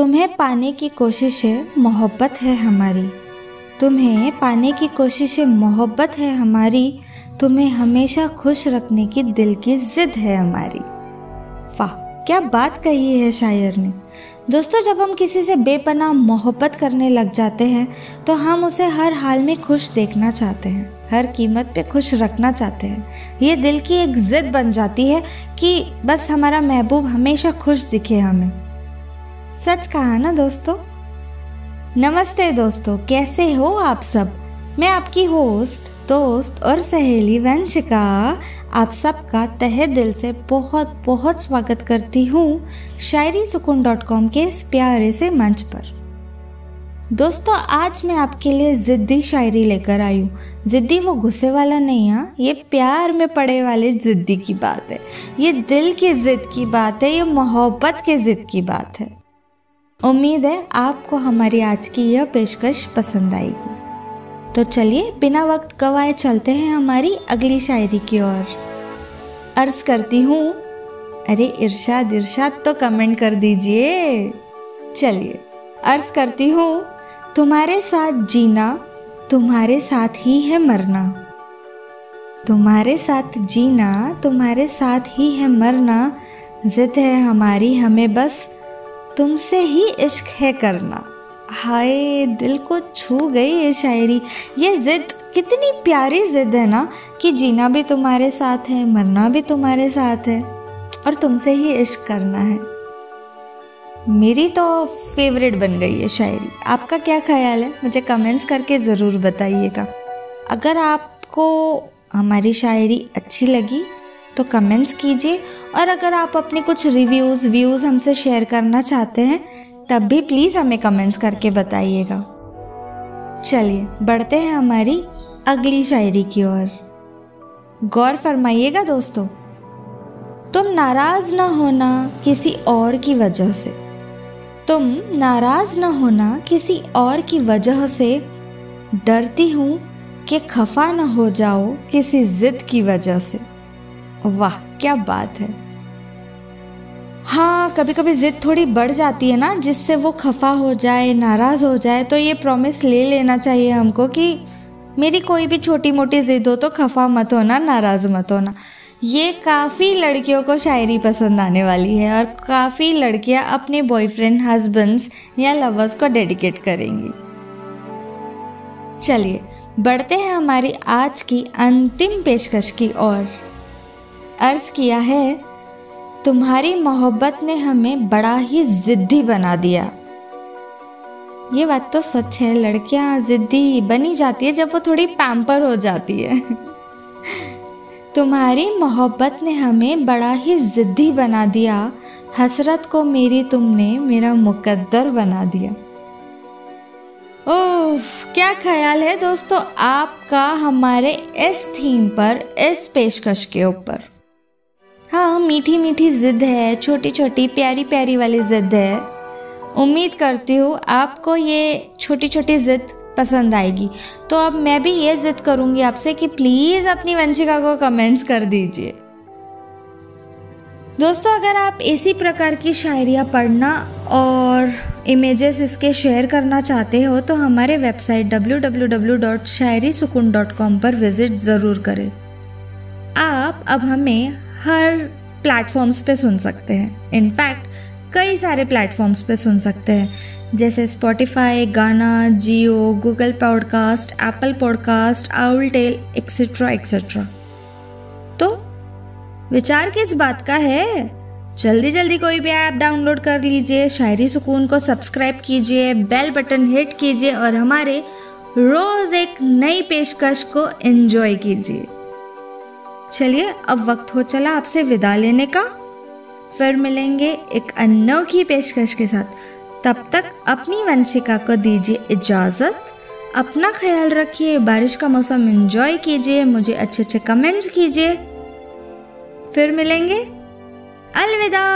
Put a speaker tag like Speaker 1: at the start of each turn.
Speaker 1: तुम्हें पाने की कोशिशें मोहब्बत है हमारी। तुम्हें पाने की कोशिशें मोहब्बत है हमारी। तुम्हें हमेशा खुश रखने की दिल की जिद है हमारी। वाह, क्या बात कही है शायर ने। दोस्तों, जब हम किसी से बेपनाह मोहब्बत करने लग जाते हैं तो हम उसे हर हाल में खुश देखना चाहते हैं, हर कीमत पे खुश रखना चाहते हैं। ये दिल की एक जिद बन जाती है कि बस हमारा महबूब हमेशा खुश दिखे हमें। सच कहा ना दोस्तों? नमस्ते दोस्तों, कैसे हो आप सब? मैं आपकी होस्ट, दोस्त और सहेली वंशिका, आप सबका तहे दिल से बहुत बहुत स्वागत करती हूँ शायरी सुकून डॉट कॉम के इस प्यारे से मंच पर। दोस्तों, आज मैं आपके लिए ज़िद्दी शायरी लेकर आई हूँ। ज़िद्दी वो गुस्से वाला नहीं है हाँ? ये प्यार में पड़े वाले ज़िद्दी की बात है। ये दिल की ज़िद की बात है, ये मोहब्बत की ज़िद की बात है। उम्मीद है आपको हमारी आज की यह पेशकश पसंद आएगी। तो चलिए, बिना वक्त गवाए चलते हैं हमारी अगली शायरी की ओर। अर्ज़ करती हूँ। अरे, इरशाद इरशाद तो कमेंट कर दीजिए। चलिए, अर्ज़ करती हूँ। तुम्हारे साथ जीना, तुम्हारे साथ ही है मरना। तुम्हारे साथ जीना, तुम्हारे साथ ही है मरना। जिद है हमारी, हमें बस तुमसे ही इश्क है करना। हाय, दिल को छू गई ये शायरी। ये ज़िद, कितनी प्यारी ज़िद है ना, कि जीना भी तुम्हारे साथ है, मरना भी तुम्हारे साथ है, और तुमसे ही इश्क करना है। मेरी तो फेवरेट बन गई है शायरी। आपका क्या ख्याल है? मुझे कमेंट्स करके ज़रूर बताइएगा। अगर आपको हमारी शायरी अच्छी लगी तो कमेंट्स कीजिए और अगर आप अपने कुछ रिव्यूज़ व्यूज़ हमसे शेयर करना चाहते हैं, तब भी प्लीज़ हमें कमेंट्स करके बताइएगा। चलिए, बढ़ते हैं हमारी अगली शायरी की ओर। गौर फरमाइएगा दोस्तों, तुम नाराज़ ना होना किसी और की वजह से। तुम नाराज़ ना होना किसी और की वजह से। डरती हूँ कि खफा ना हो जाओ किसी जिद की वजह से। वाह, क्या बात है। हाँ कभी कभी ज़िद थोड़ी बढ़ जाती है ना, जिससे वो खफा हो जाए, नाराज़ हो जाए तो ये प्रॉमिस ले लेना चाहिए हमको कि मेरी कोई भी छोटी मोटी ज़िद हो तो खफा मत होना, नाराज़ मत होना। ये काफ़ी लड़कियों को शायरी पसंद आने वाली है और काफ़ी लड़कियाँ अपने बॉयफ्रेंड हस्बैंड्स या लवर्स को डेडिकेट करेंगी। चलिए, बढ़ते हैं हमारी आज की अंतिम पेशकश की ओर। अर्ज़ किया है, तुम्हारी मोहब्बत ने हमें बड़ा ही ज़िद्दी बना दिया। ये बात तो सच है, लड़कियाँ ज़िद्दी बनी जाती है जब वो थोड़ी पैम्पर हो जाती है। तुम्हारी मोहब्बत ने हमें बड़ा ही ज़िद्दी बना दिया, हसरत को मेरी तुमने मेरा मुकद्दर बना दिया। ओह क्या ख्याल है दोस्तों, आपका हमारे इस थीम पर, इस पेशकश के ऊपर। मीठी मीठी ज़िद है छोटी छोटी प्यारी प्यारी वाली ज़िद है। उम्मीद करती हूँ आपको ये छोटी छोटी ज़िद पसंद आएगी। तो अब मैं भी ये ज़िद करूँगी आपसे कि प्लीज़ अपनी वंशिका को कमेंट्स कर दीजिए। दोस्तों, अगर आप इसी प्रकार की शायरियाँ पढ़ना और इमेजेस इसके शेयर करना चाहते हो तो हमारे वेबसाइट www.शायरीसुकून.com पर विज़िट ज़रूर करें। आप अब हमें हर प्लेटफॉर्म्स पे सुन सकते हैं। इनफैक्ट कई सारे प्लेटफॉर्म्स पे सुन सकते हैं। जैसे Spotify Gaana Jio Google podcast Apple podcast owl tale etcetera etcetera तो विचार किस बात का है? जल्दी जल्दी कोई भी ऐप डाउनलोड कर लीजिए, शायरी सुकून को सब्सक्राइब कीजिए बेल बटन हिट कीजिए और हमारे रोज़ एक नई पेशकश को एंजॉय कीजिए। चलिए, अब वक्त हो चला आपसे विदा लेने का। फिर मिलेंगे एक अनोखी पेशकश के साथ। तब तक अपनी वंशिका को दीजिए इजाज़त। अपना ख्याल रखिए, बारिश का मौसम एंजॉय कीजिए, मुझे अच्छे अच्छे कमेंट्स कीजिए। फिर मिलेंगे। अलविदा।